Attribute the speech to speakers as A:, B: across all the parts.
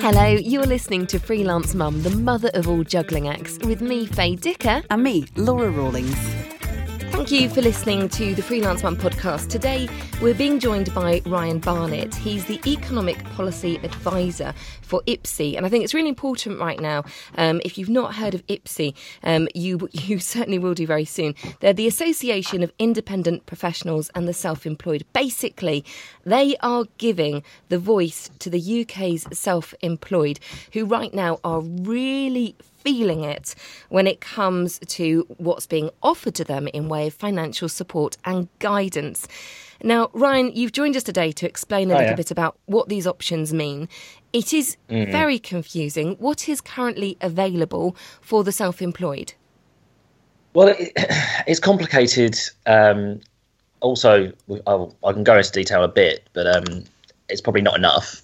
A: Hello, you're listening to Freelance Mum, the mother of all juggling acts, with me, Faye Dicker.
B: And me, Laura Rawlings.
A: Thank you for listening to the Freelance Mum podcast. Today, we're being joined by Ryan Barnett. He's the Economic Policy Advisor for IPSE, and I think it's really important right now. Um, if you've not heard of IPSE, um, you you certainly will do very soon. They're the Association of Independent Professionals and the Self-Employed. Basically, they are giving the voice to the UK's self-employed, who right now are really feeling it when it comes to what's being offered to them in way of financial support and guidance. Now, Ryan, you've joined us today to explain a
C: Oh,
A: little
C: yeah.
A: bit about what these options mean. It is
C: Mm-hmm.
A: very confusing. What is currently available for the self employed?
C: Well, it, it's complicated. Um, also, I'll, I can go into detail a bit, but um, it's probably not enough.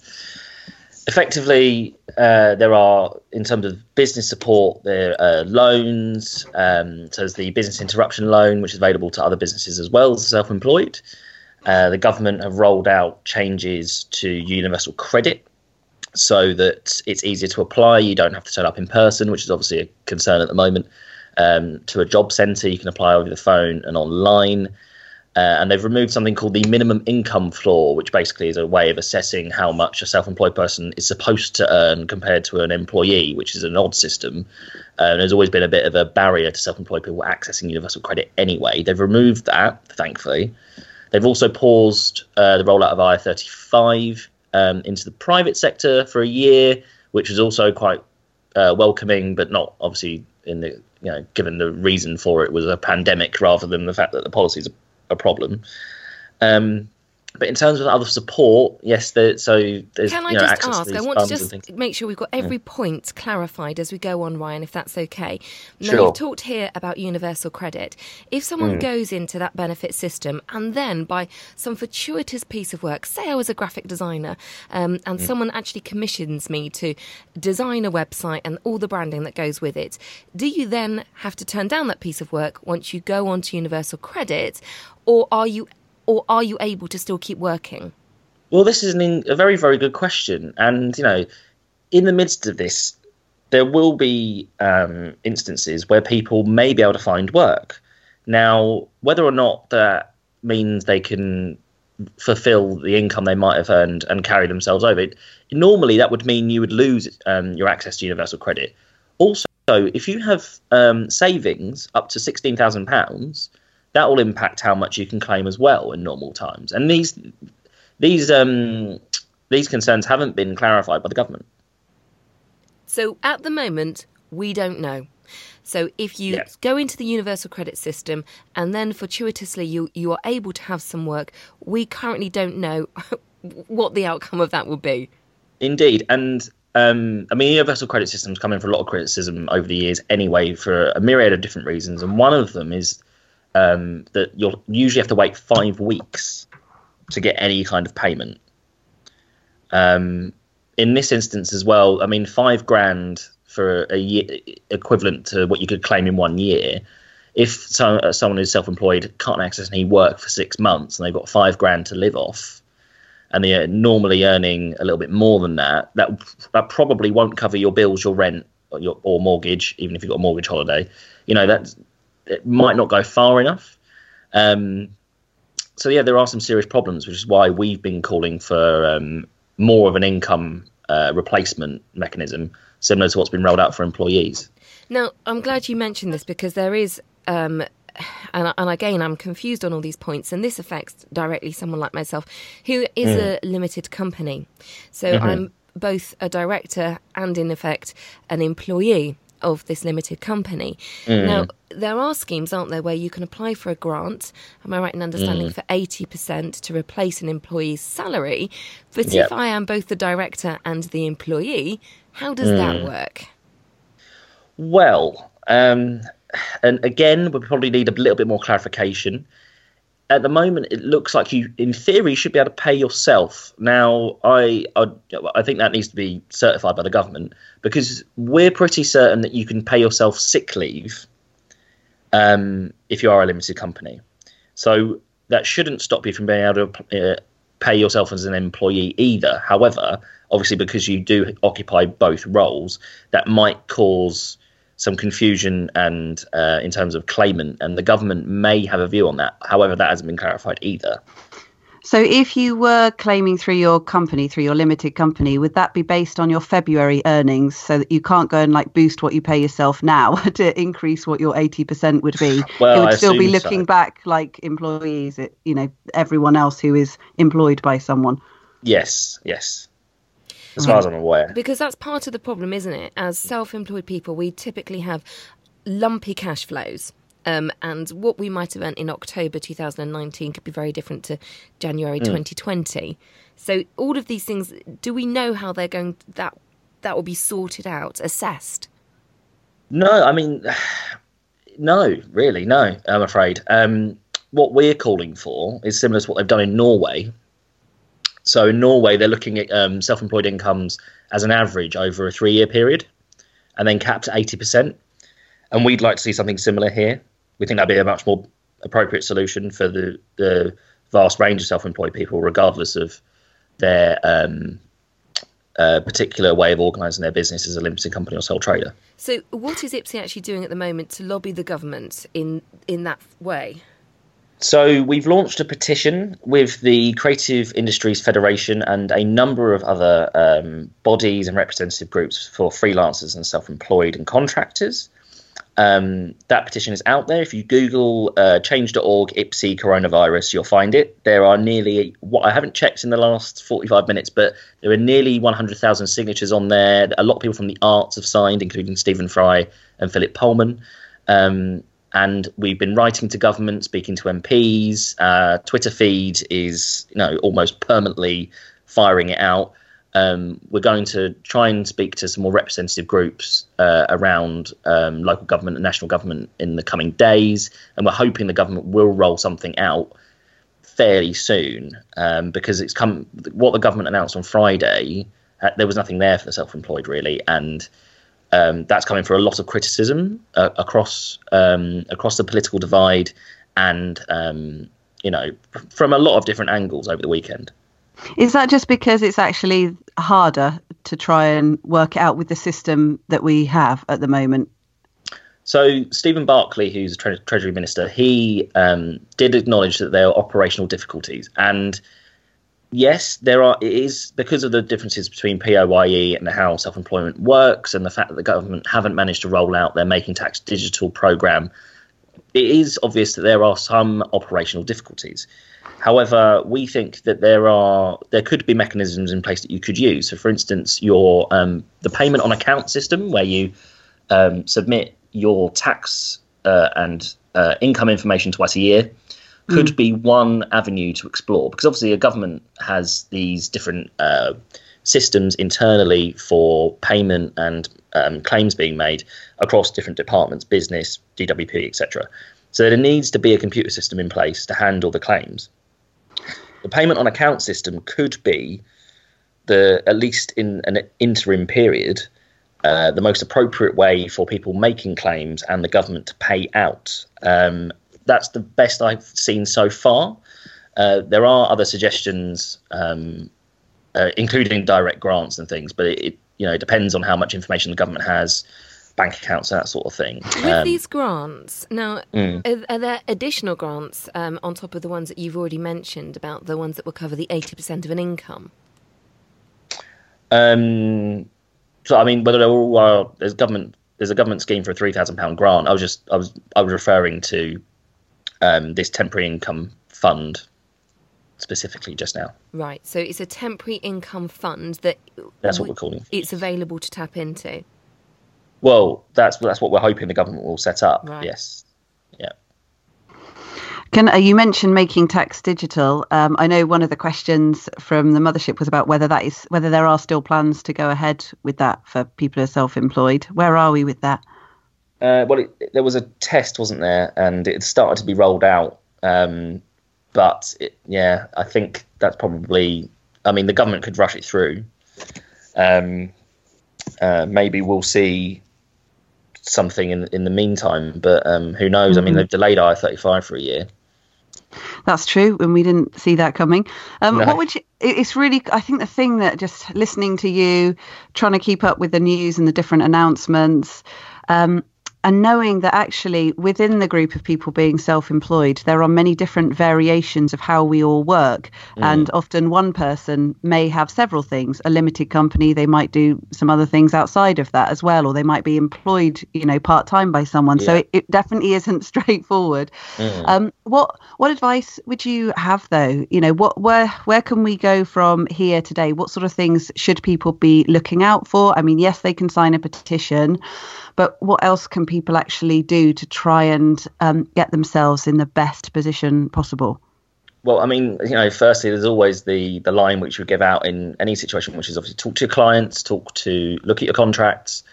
C: Effectively, uh, there are, in terms of business support, there are loans. Um, so there's the business interruption loan, which is available to other businesses as well as self-employed. Uh, the government have rolled out changes to universal credit so that it's easier to apply. You don't have to turn up in person, which is obviously a concern at the moment. Um, to a job centre, you can apply over the phone and online. Uh, and they've removed something called the minimum income floor, which basically is a way of assessing how much a self-employed person is supposed to earn compared to an employee, which is an odd system. Uh, and there's always been a bit of a barrier to self-employed people accessing universal credit anyway. They've removed that, thankfully. They've also paused uh, the rollout of IR35 um, into the private sector for a year, which was also quite uh, welcoming, but not obviously in the you know given the reason for it was a pandemic rather than the fact that the policies are a problem. Um, but in terms of other support, yes, there, so there's
A: Can I
C: you know,
A: just
C: access
A: ask?
C: to
A: I want to just make sure we've got every point clarified as we go on, Ryan, if that's okay. Now,
C: Sure.
A: you've talked here about universal credit. If someone goes into that benefit system and then, by some fortuitous piece of work, say I was a graphic designer um, and someone actually commissions me to design a website and all the branding that goes with it, do you then have to turn down that piece of work once you go onto universal credit, or are you, or are you able to still keep working?
C: Well, this is an, a very, very good question. And, you know, in the midst of this, there will be um, instances where people may be able to find work. Now, whether or not that means they can fulfill the income they might have earned and carry themselves over, normally that would mean you would lose um, your access to universal credit. Also, if you have um, savings up to £16,000, that will impact how much you can claim as well in normal times. And these these um these concerns haven't been clarified by the government.
A: So at the moment, we don't know. So if you
C: Yes.
A: go into the universal credit system and then fortuitously you, you are able to have some work, we currently don't know what the outcome of that will be.
C: Indeed, and um, I mean, the universal credit systems come in for a lot of criticism over the years anyway, for a myriad of different reasons, and one of them is um, that you'll usually have to wait five weeks to get any kind of payment. Um, in this instance as well, I mean, five grand for a year, equivalent to what you could claim in one year. If so, uh, someone who's self-employed can't access any work for six months and they've got five grand to live off, and they're normally earning a little bit more than that, that that probably won't cover your bills, your rent, or your or mortgage, even if you've got a mortgage holiday. You know that it might not go far enough. Um, so yeah, there are some serious problems, which is why we've been calling for um, more of an income uh, replacement mechanism, similar to what's been rolled out for employees.
A: Now, I'm glad you mentioned this because there is, um, and, and again, I'm confused on all these points, and this affects directly someone like myself who is a limited company. So I'm both a director and, in effect, an employee of this limited company. Mm. Now, there are schemes, aren't there, where you can apply for a grant, am I right in understanding, mm. for 80% to replace an employee's salary? But
C: Yep.
A: if I am both the director and the employee, how does that mm. work?
C: Well, um, and again, we probably need a little bit more clarification. At the moment, it looks like you, in theory, should be able to pay yourself. Now, I, I, I think that needs to be certified by the government because we're pretty certain that you can pay yourself sick leave um, if you are a limited company. So that shouldn't stop you from being able to uh, pay yourself as an employee either. However, obviously, because you do occupy both roles, that might cause some confusion and uh, in terms of claimant, and the government may have a view on that. However, that hasn't been clarified either.
B: So, if you were claiming through your company, through your limited company, would that be based on your February earnings so that you can't go and like boost what you pay yourself now to increase what your 80% would be?
C: Well,
B: it would
C: I
B: still be looking
C: so.
B: back like employees, you know, everyone else who is employed by someone.
C: Yes, yes. As far as I'm aware.
A: Because that's part of the problem, isn't it? As self employed people, we typically have lumpy cash flows. Um, and what we might have earned in October 2019 could be very different to January 2020. So all of these things, do we know how they're going? That that will be sorted out, assessed.
C: No, I mean, no, really, no. I'm afraid. Um, what we're calling for is similar to what they've done in Norway. So in Norway, they're looking at um, self-employed incomes as an average over a three-year period, and then capped at eighty percent. And we'd like to see something similar here. We think that'd be a much more appropriate solution for the the vast range of self-employed people, regardless of their um, uh, particular way of organising their business as a limited company or sole trader.
A: So what is IPSE actually doing at the moment to lobby the government in in that way?
C: So we've launched a petition with the Creative Industries Federation and a number of other um, bodies and representative groups for freelancers and self-employed and contractors. Um, that petition is out there. If you Google uh, change.org IPSE coronavirus, you'll find it. There are nearly, what I haven't checked in the last 45 minutes, but there are nearly 100,000 signatures on there. A lot of people from the arts have signed, including Stephen Fry and Philip Pullman. Um, and we've been writing to government, speaking to MPs. Uh, Twitter feed is, you know, almost permanently firing it out. Um, we're going to try and speak to some more representative groups uh, around um, local government and national government in the coming days, and we're hoping the government will roll something out fairly soon um, because it's come. What the government announced on Friday, uh, there was nothing there for the self-employed really, and um, that's coming for a lot of criticism uh, across um, across the political divide, and um, you know from a lot of different angles over the weekend.
B: Is that just because it's actually harder to try and work it out with the system that we have at the moment?
C: So Stephen Barclay, who's a tre- Treasury Minister, he um, did acknowledge that there are operational difficulties, and yes, there are. It is because of the differences between PAYE and how self-employment works, and the fact that the government haven't managed to roll out their Making Tax digital program. It is obvious that there are some operational difficulties. However, we think that there are there could be mechanisms in place that you could use. So, for instance, your um, the payment on account system, where you um, submit your tax uh, and uh, income information twice a year, could be one avenue to explore. Because obviously, a government has these different uh, systems internally for payment and um, claims being made across different departments, business, DWP, etc. So there needs to be a computer system in place to handle the claims. The payment on account system could be the at least in an interim period uh, the most appropriate way for people making claims and the government to pay out. Um, that's the best I've seen so far. Uh, there are other suggestions, um, uh, including direct grants and things, but it, it you know it depends on how much information the government has, bank accounts, and that sort of thing.
A: With
C: Um,
A: these grants, now, are, are there additional grants um, on top of the ones that you've already mentioned about the ones that will cover the 80% of an income?
C: Um, so I mean, whether uh, there's government there's a government scheme for a three thousand pound grant. I was just I was I was referring to um, this temporary income fund specifically just now.
A: Right, so it's a temporary income fund that
C: That's what we're calling. it.
A: it's available to tap into.
C: Well, that's that's what we're hoping the government will set up.
A: Right.
C: Yes. Yeah.
B: Can uh, you mentioned making tax digital? Um, I know one of the questions from the mothership was about whether that is whether there are still plans to go ahead with that for people who are self-employed. Where are we with that?
C: Uh, well, it, there was a test, wasn't there? And it started to be rolled out. Um, but it, yeah, I think that's probably. I mean, the government could rush it through. Um, uh, maybe we'll see something in in the meantime, but um, who knows? I mean,
B: Mhm.
C: they've delayed IR thirty five for a year.
B: That's true, and we didn't see that coming. Um,
C: No.
B: What would you? It's really, I think, the thing that just listening to you, trying to keep up with the news and the different announcements, um, and knowing that actually within the group of people being self-employed, there are many different variations of how we all work, and often one person may have several things. A limited company, they might do some other things outside of that as well, or they might be employed, you know, part time by someone. So it, it definitely isn't straightforward. Um, what what advice would you have though? You know, what where where can we go from here today? What sort of things should people be looking out for? I mean, yes, they can sign a petition, but what else can people actually do to try and um, get themselves in the best position possible?
C: Well, I mean, you know, firstly, there's always the the line which we give out in any situation, which is obviously talk to your clients, talk to look at your contracts,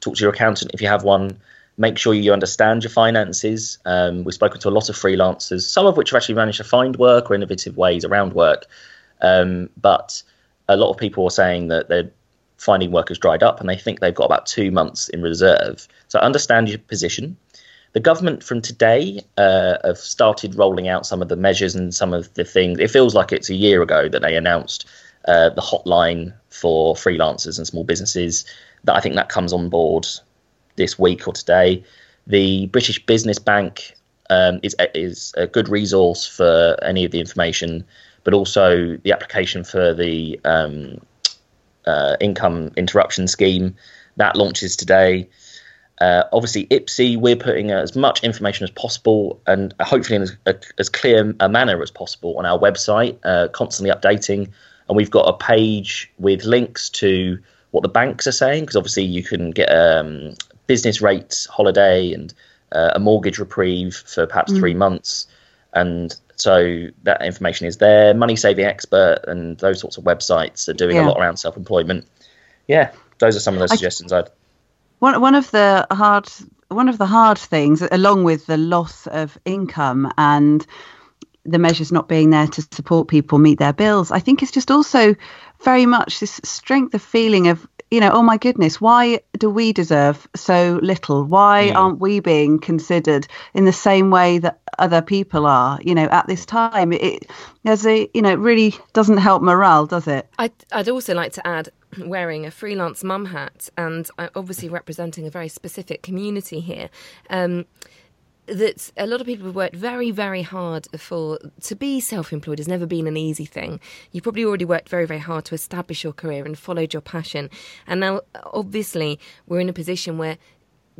C: talk to your accountant if you have one. Make sure you understand your finances. Um, we've spoken to a lot of freelancers, some of which have actually managed to find work or innovative ways around work. Um, but a lot of people are saying that they're finding work has dried up and they think they've got about two months in reserve. So understand your position. The government from today uh, have started rolling out some of the measures and some of the things. It feels like it's a year ago that they announced uh, the hotline for freelancers and small businesses. That I think that comes on board this week or today. The British Business Bank um, is is a good resource for any of the information, but also the application for the um, uh, income interruption scheme that launches today. Uh, obviously, IPSE, we're putting as much information as possible and hopefully in as, a, as clear a manner as possible on our website, uh, constantly updating. And we've got a page with links to what the banks are saying, because obviously you can get um, business rates holiday and uh, a mortgage reprieve for perhaps three months. And so that information is there. Money Saving Expert and those sorts of websites are doing
B: Yeah.
C: a lot around self employment. Yeah, those are some of those
B: I-
C: suggestions I'd.
B: One one of the hard one of the hard things, along with the loss of income and the measures not being there to support people meet their bills, I think it's just also very much this strength of feeling of you know, oh my goodness, why do we deserve so little? Why
C: Mm.
B: aren't we being considered in the same way that other people are? You know, at this time, it there's a you know, it really doesn't help morale, does it?
A: I'd, I'd also like to add wearing a freelance mum hat and obviously representing a very specific community here. Um, that a lot of people have worked very, very hard for to be self-employed has never been an easy thing. You probably already worked very, very hard to establish your career and followed your passion, and now obviously we're in a position where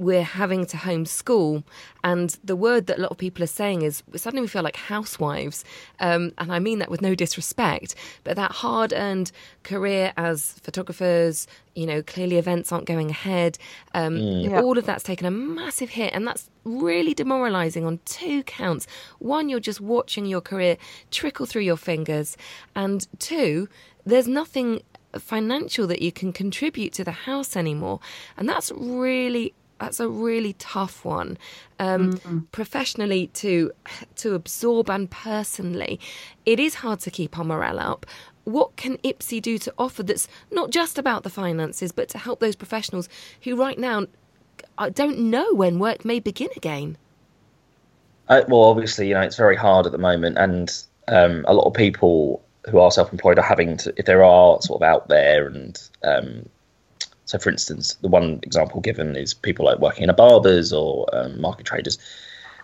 A: we're having to homeschool, and the word that a lot of people are saying is suddenly we feel like housewives, um, and I mean that with no disrespect, but that hard-earned career as photographers, you know, clearly events aren't going ahead. Um,
B: Yeah.
A: All of that's taken a massive hit, and that's really demoralising on two counts. One, you're just watching your career trickle through your fingers, and two, there's nothing financial that you can contribute to the house anymore, and that's really that's a really tough one um, professionally to to absorb and personally. It is hard to keep our morale up. What can IPSE do to offer that's not just about the finances but to help those professionals who right now uh, don't know when work may begin again?
C: Uh, well, obviously, you know, it's very hard at the moment, and um, a lot of people who are self-employed are having to, if there are sort of out there, and um, so, for instance, the one example given is people like working in a barbers or um, market traders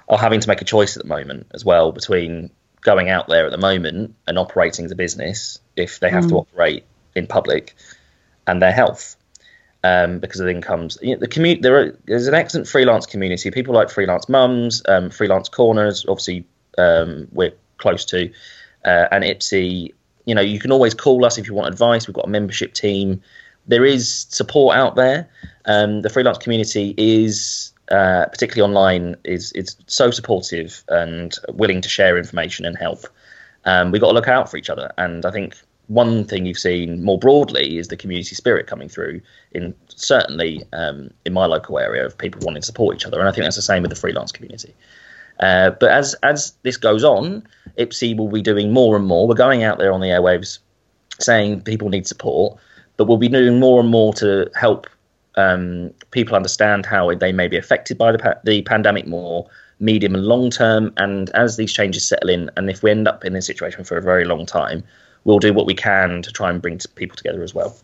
C: are having to make a choice at the moment as well between going out there at the moment and operating as a business if they have to operate in public and their health um, because of the incomes. You know, the commu- there are, there's an excellent freelance community. People like freelance mums, um, freelance corners. Obviously, um, we're close to, uh, and IPSE. You know, you can always call us if you want advice. We've got a membership team. There is support out there. Um, the freelance community is. Uh, particularly online, is is so supportive and willing to share information and help. Um, we've got to look out for each other, and I think one thing you've seen more broadly is the community spirit coming through in certainly um, in my local area of people wanting to support each other, and I think that's the same with the freelance community. Uh, but as as this goes on, IPSE will be doing more and more. We're going out there on the airwaves saying people need support, but we'll be doing more and more to help um, people understand how they may be affected by the, pa- the pandemic more, medium and long term. And as these changes settle in, and if we end up in this situation for a very long time, we'll do what we can to try and bring people together as well.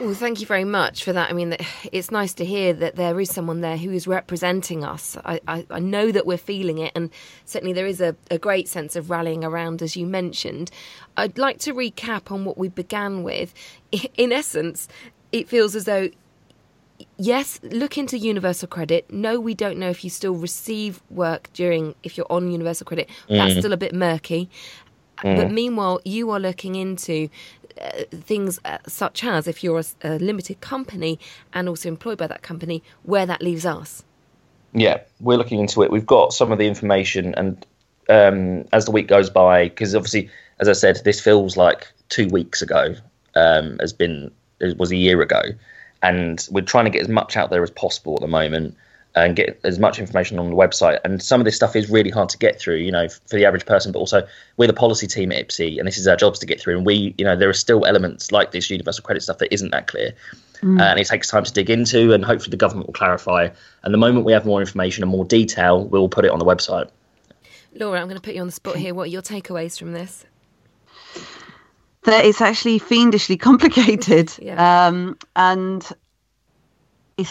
A: Well, thank you very much for that. I mean, it's nice to hear that there is someone there who is representing us. I, I, I know that we're feeling it, and certainly there is a, a, great sense of rallying around, as you mentioned. I'd like to recap on what we began with. In essence, it feels as though, yes, look into universal credit. No, we don't know if you still receive work during, if you're on universal credit. Mm. That's still a bit murky. Mm. But meanwhile, you are looking into uh, things uh, such as if you're a, a, limited company and also employed by that company, where that leaves us.
C: Yeah, we're looking into it. We've got some of the information, and um, as the week goes by, because obviously, as I said, this feels like two weeks ago, um, has been it was a year ago, and we're trying to get as much out there as possible at the moment and get as much information on the website. And some of this stuff is really hard to get through, you know, for the average person. But also, we're the policy team at IPSE, and this is our jobs to get through. And we, you know, there are still elements like this universal credit stuff that isn't that clear, mm. and it takes time to dig into. And hopefully, the government will clarify. And the moment we have more information and more detail, we'll put it on the website.
A: Laura, I'm going to put you on the spot here. What are your takeaways from this?
B: That it's actually fiendishly complicated, yeah. um, and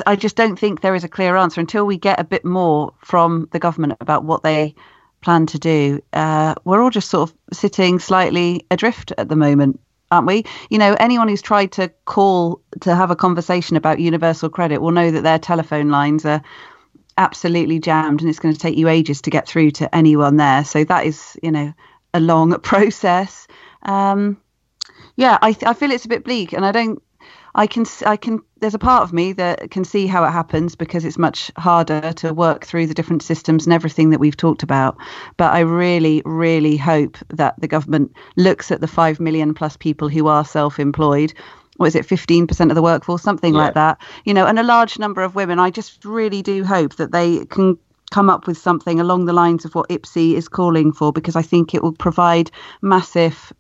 B: I just don't think there is a clear answer until we get a bit more from the government about what they plan to do. Uh, we're all just sort of sitting slightly adrift at the moment, aren't we? You know, anyone who's tried to call to have a conversation about universal credit will know that their telephone lines are absolutely jammed and it's going to take you ages to get through to anyone there. So that is, you know, a long process. Um, yeah, I, I feel it's a bit bleak and I don't I can I can there's a part of me that can see how it happens because it's much harder to work through the different systems and everything that we've talked about. But I really really hope that the government looks at the 5 million plus people who are self-employed. What is it 15% of the workforce? Something yeah. like that. You know and a large number of women. I just really do hope that they can come up with something along the lines of what IPSE is calling for because I think it will provide massive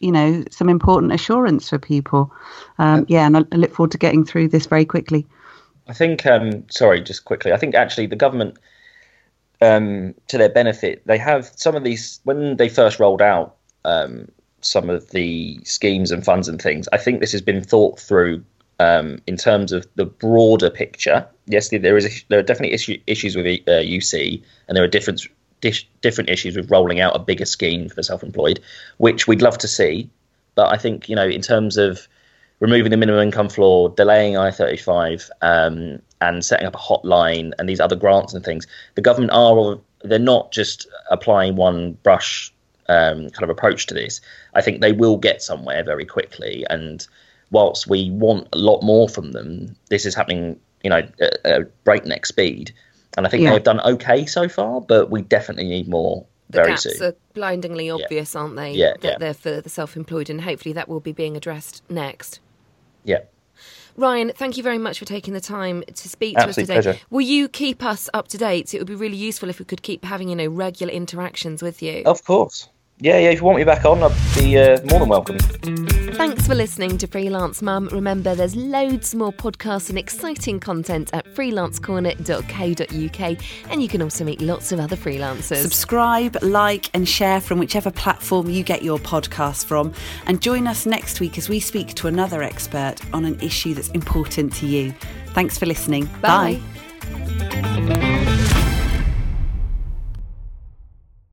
B: you know some important assurance for people. Um, yeah, and I, I, look forward to getting through this very quickly.
C: I think. Um, sorry, just quickly. I think actually the government, um, to their benefit, they have some of these when they first rolled out um, some of the schemes and funds and things. I think this has been thought through um, in terms of the broader picture. Yes, there is there are definitely issue, issues with uh, UC, and there are different issues with rolling out a bigger scheme for the self-employed, which we'd love to see. But I think you know, in terms of removing the minimum income floor, delaying IR35, um, and setting up a hotline and these other grants and things, the government are they're not just applying one brush um, kind of approach to this. I think they will get somewhere very quickly. And whilst we want a lot more from them, this is happening, you know, at a breakneck speed and I think yeah. they've done okay so far, but we definitely need more.
A: The
C: very
A: gaps
C: soon.
A: are blindingly obvious,
C: yeah.
A: aren't they?
C: Yeah,
A: that
C: yeah.
A: they're for the self-employed, and hopefully that will be being addressed next.
C: Yeah.
A: Ryan, thank you very much for taking the time to speak
C: Absolute
A: to us
C: today.
A: Pleasure. Will you keep us up to date? It would be really useful if we could keep having, you know, regular interactions with you.
C: Of course. Yeah, yeah. If you want me back on, I'd be uh, more than welcome.
A: Thanks for listening to Freelance Mum. Remember, there's loads more podcasts and exciting content at freelancecorner.co.uk, and you can also meet lots of other freelancers.
B: Subscribe, like, and share from whichever platform you get your podcast from, and join us next week as we speak to another expert on an issue that's important to you. Thanks for listening.
A: Bye. Bye.